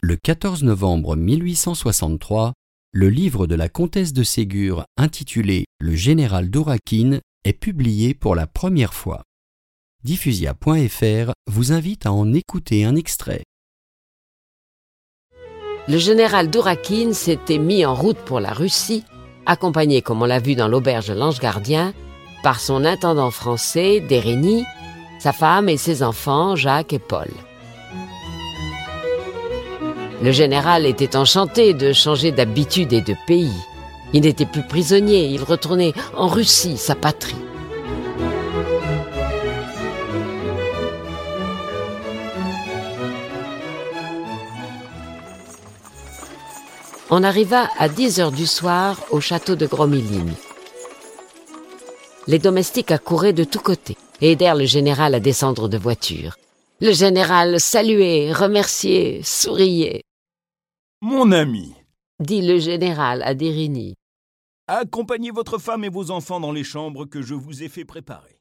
Le 14 novembre 1863, le livre de la comtesse de Ségur intitulé Le général d'Orakine est publié pour la première fois. Diffusia.fr vous invite à en écouter un extrait. Le général d'Ourakine s'était mis en route pour la Russie, accompagné, comme on l'a vu dans l'auberge L'Ange Gardien, par son intendant français, Dérény, sa femme et ses enfants, Jacques et Paul. Le général était enchanté de changer d'habitude et de pays. Il n'était plus prisonnier, il retournait en Russie, sa patrie. On arriva à 10 heures du soir au château de Groméline. Les domestiques accouraient de tous côtés et aidèrent le général à descendre de voiture. Le général saluait, remerciait, souriait. Mon ami, dit le général à Dérini. accompagnez votre femme et vos enfants dans les chambres que je vous ai fait préparer.